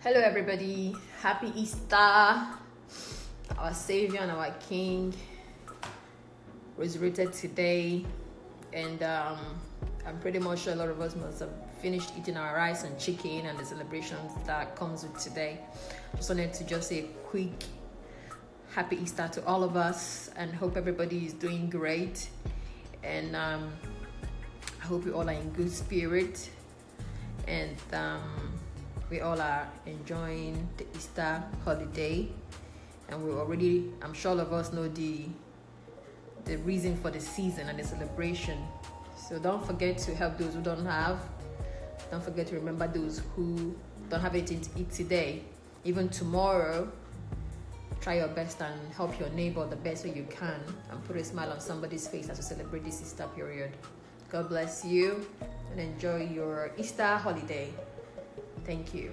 Hello, everybody. Happy Easter. Our Savior and our King was resurrected today. And um, I'm pretty much sure a lot of us must have finished eating our rice and chicken and the celebrations that comes with today. Just wanted to just say a quick happy Easter to all of us and hope everybody is doing great. And um, I hope you all are in good spirit. And um, we all are enjoying the Easter holiday, and we already, I'm sure all of us know the the reason for the season and the celebration. So don't forget to help those who don't have. Don't forget to remember those who don't have anything to eat today. Even tomorrow, try your best and help your neighbor the best way you can and put a smile on somebody's face as you celebrate this Easter period. God bless you and enjoy your Easter holiday. Thank you.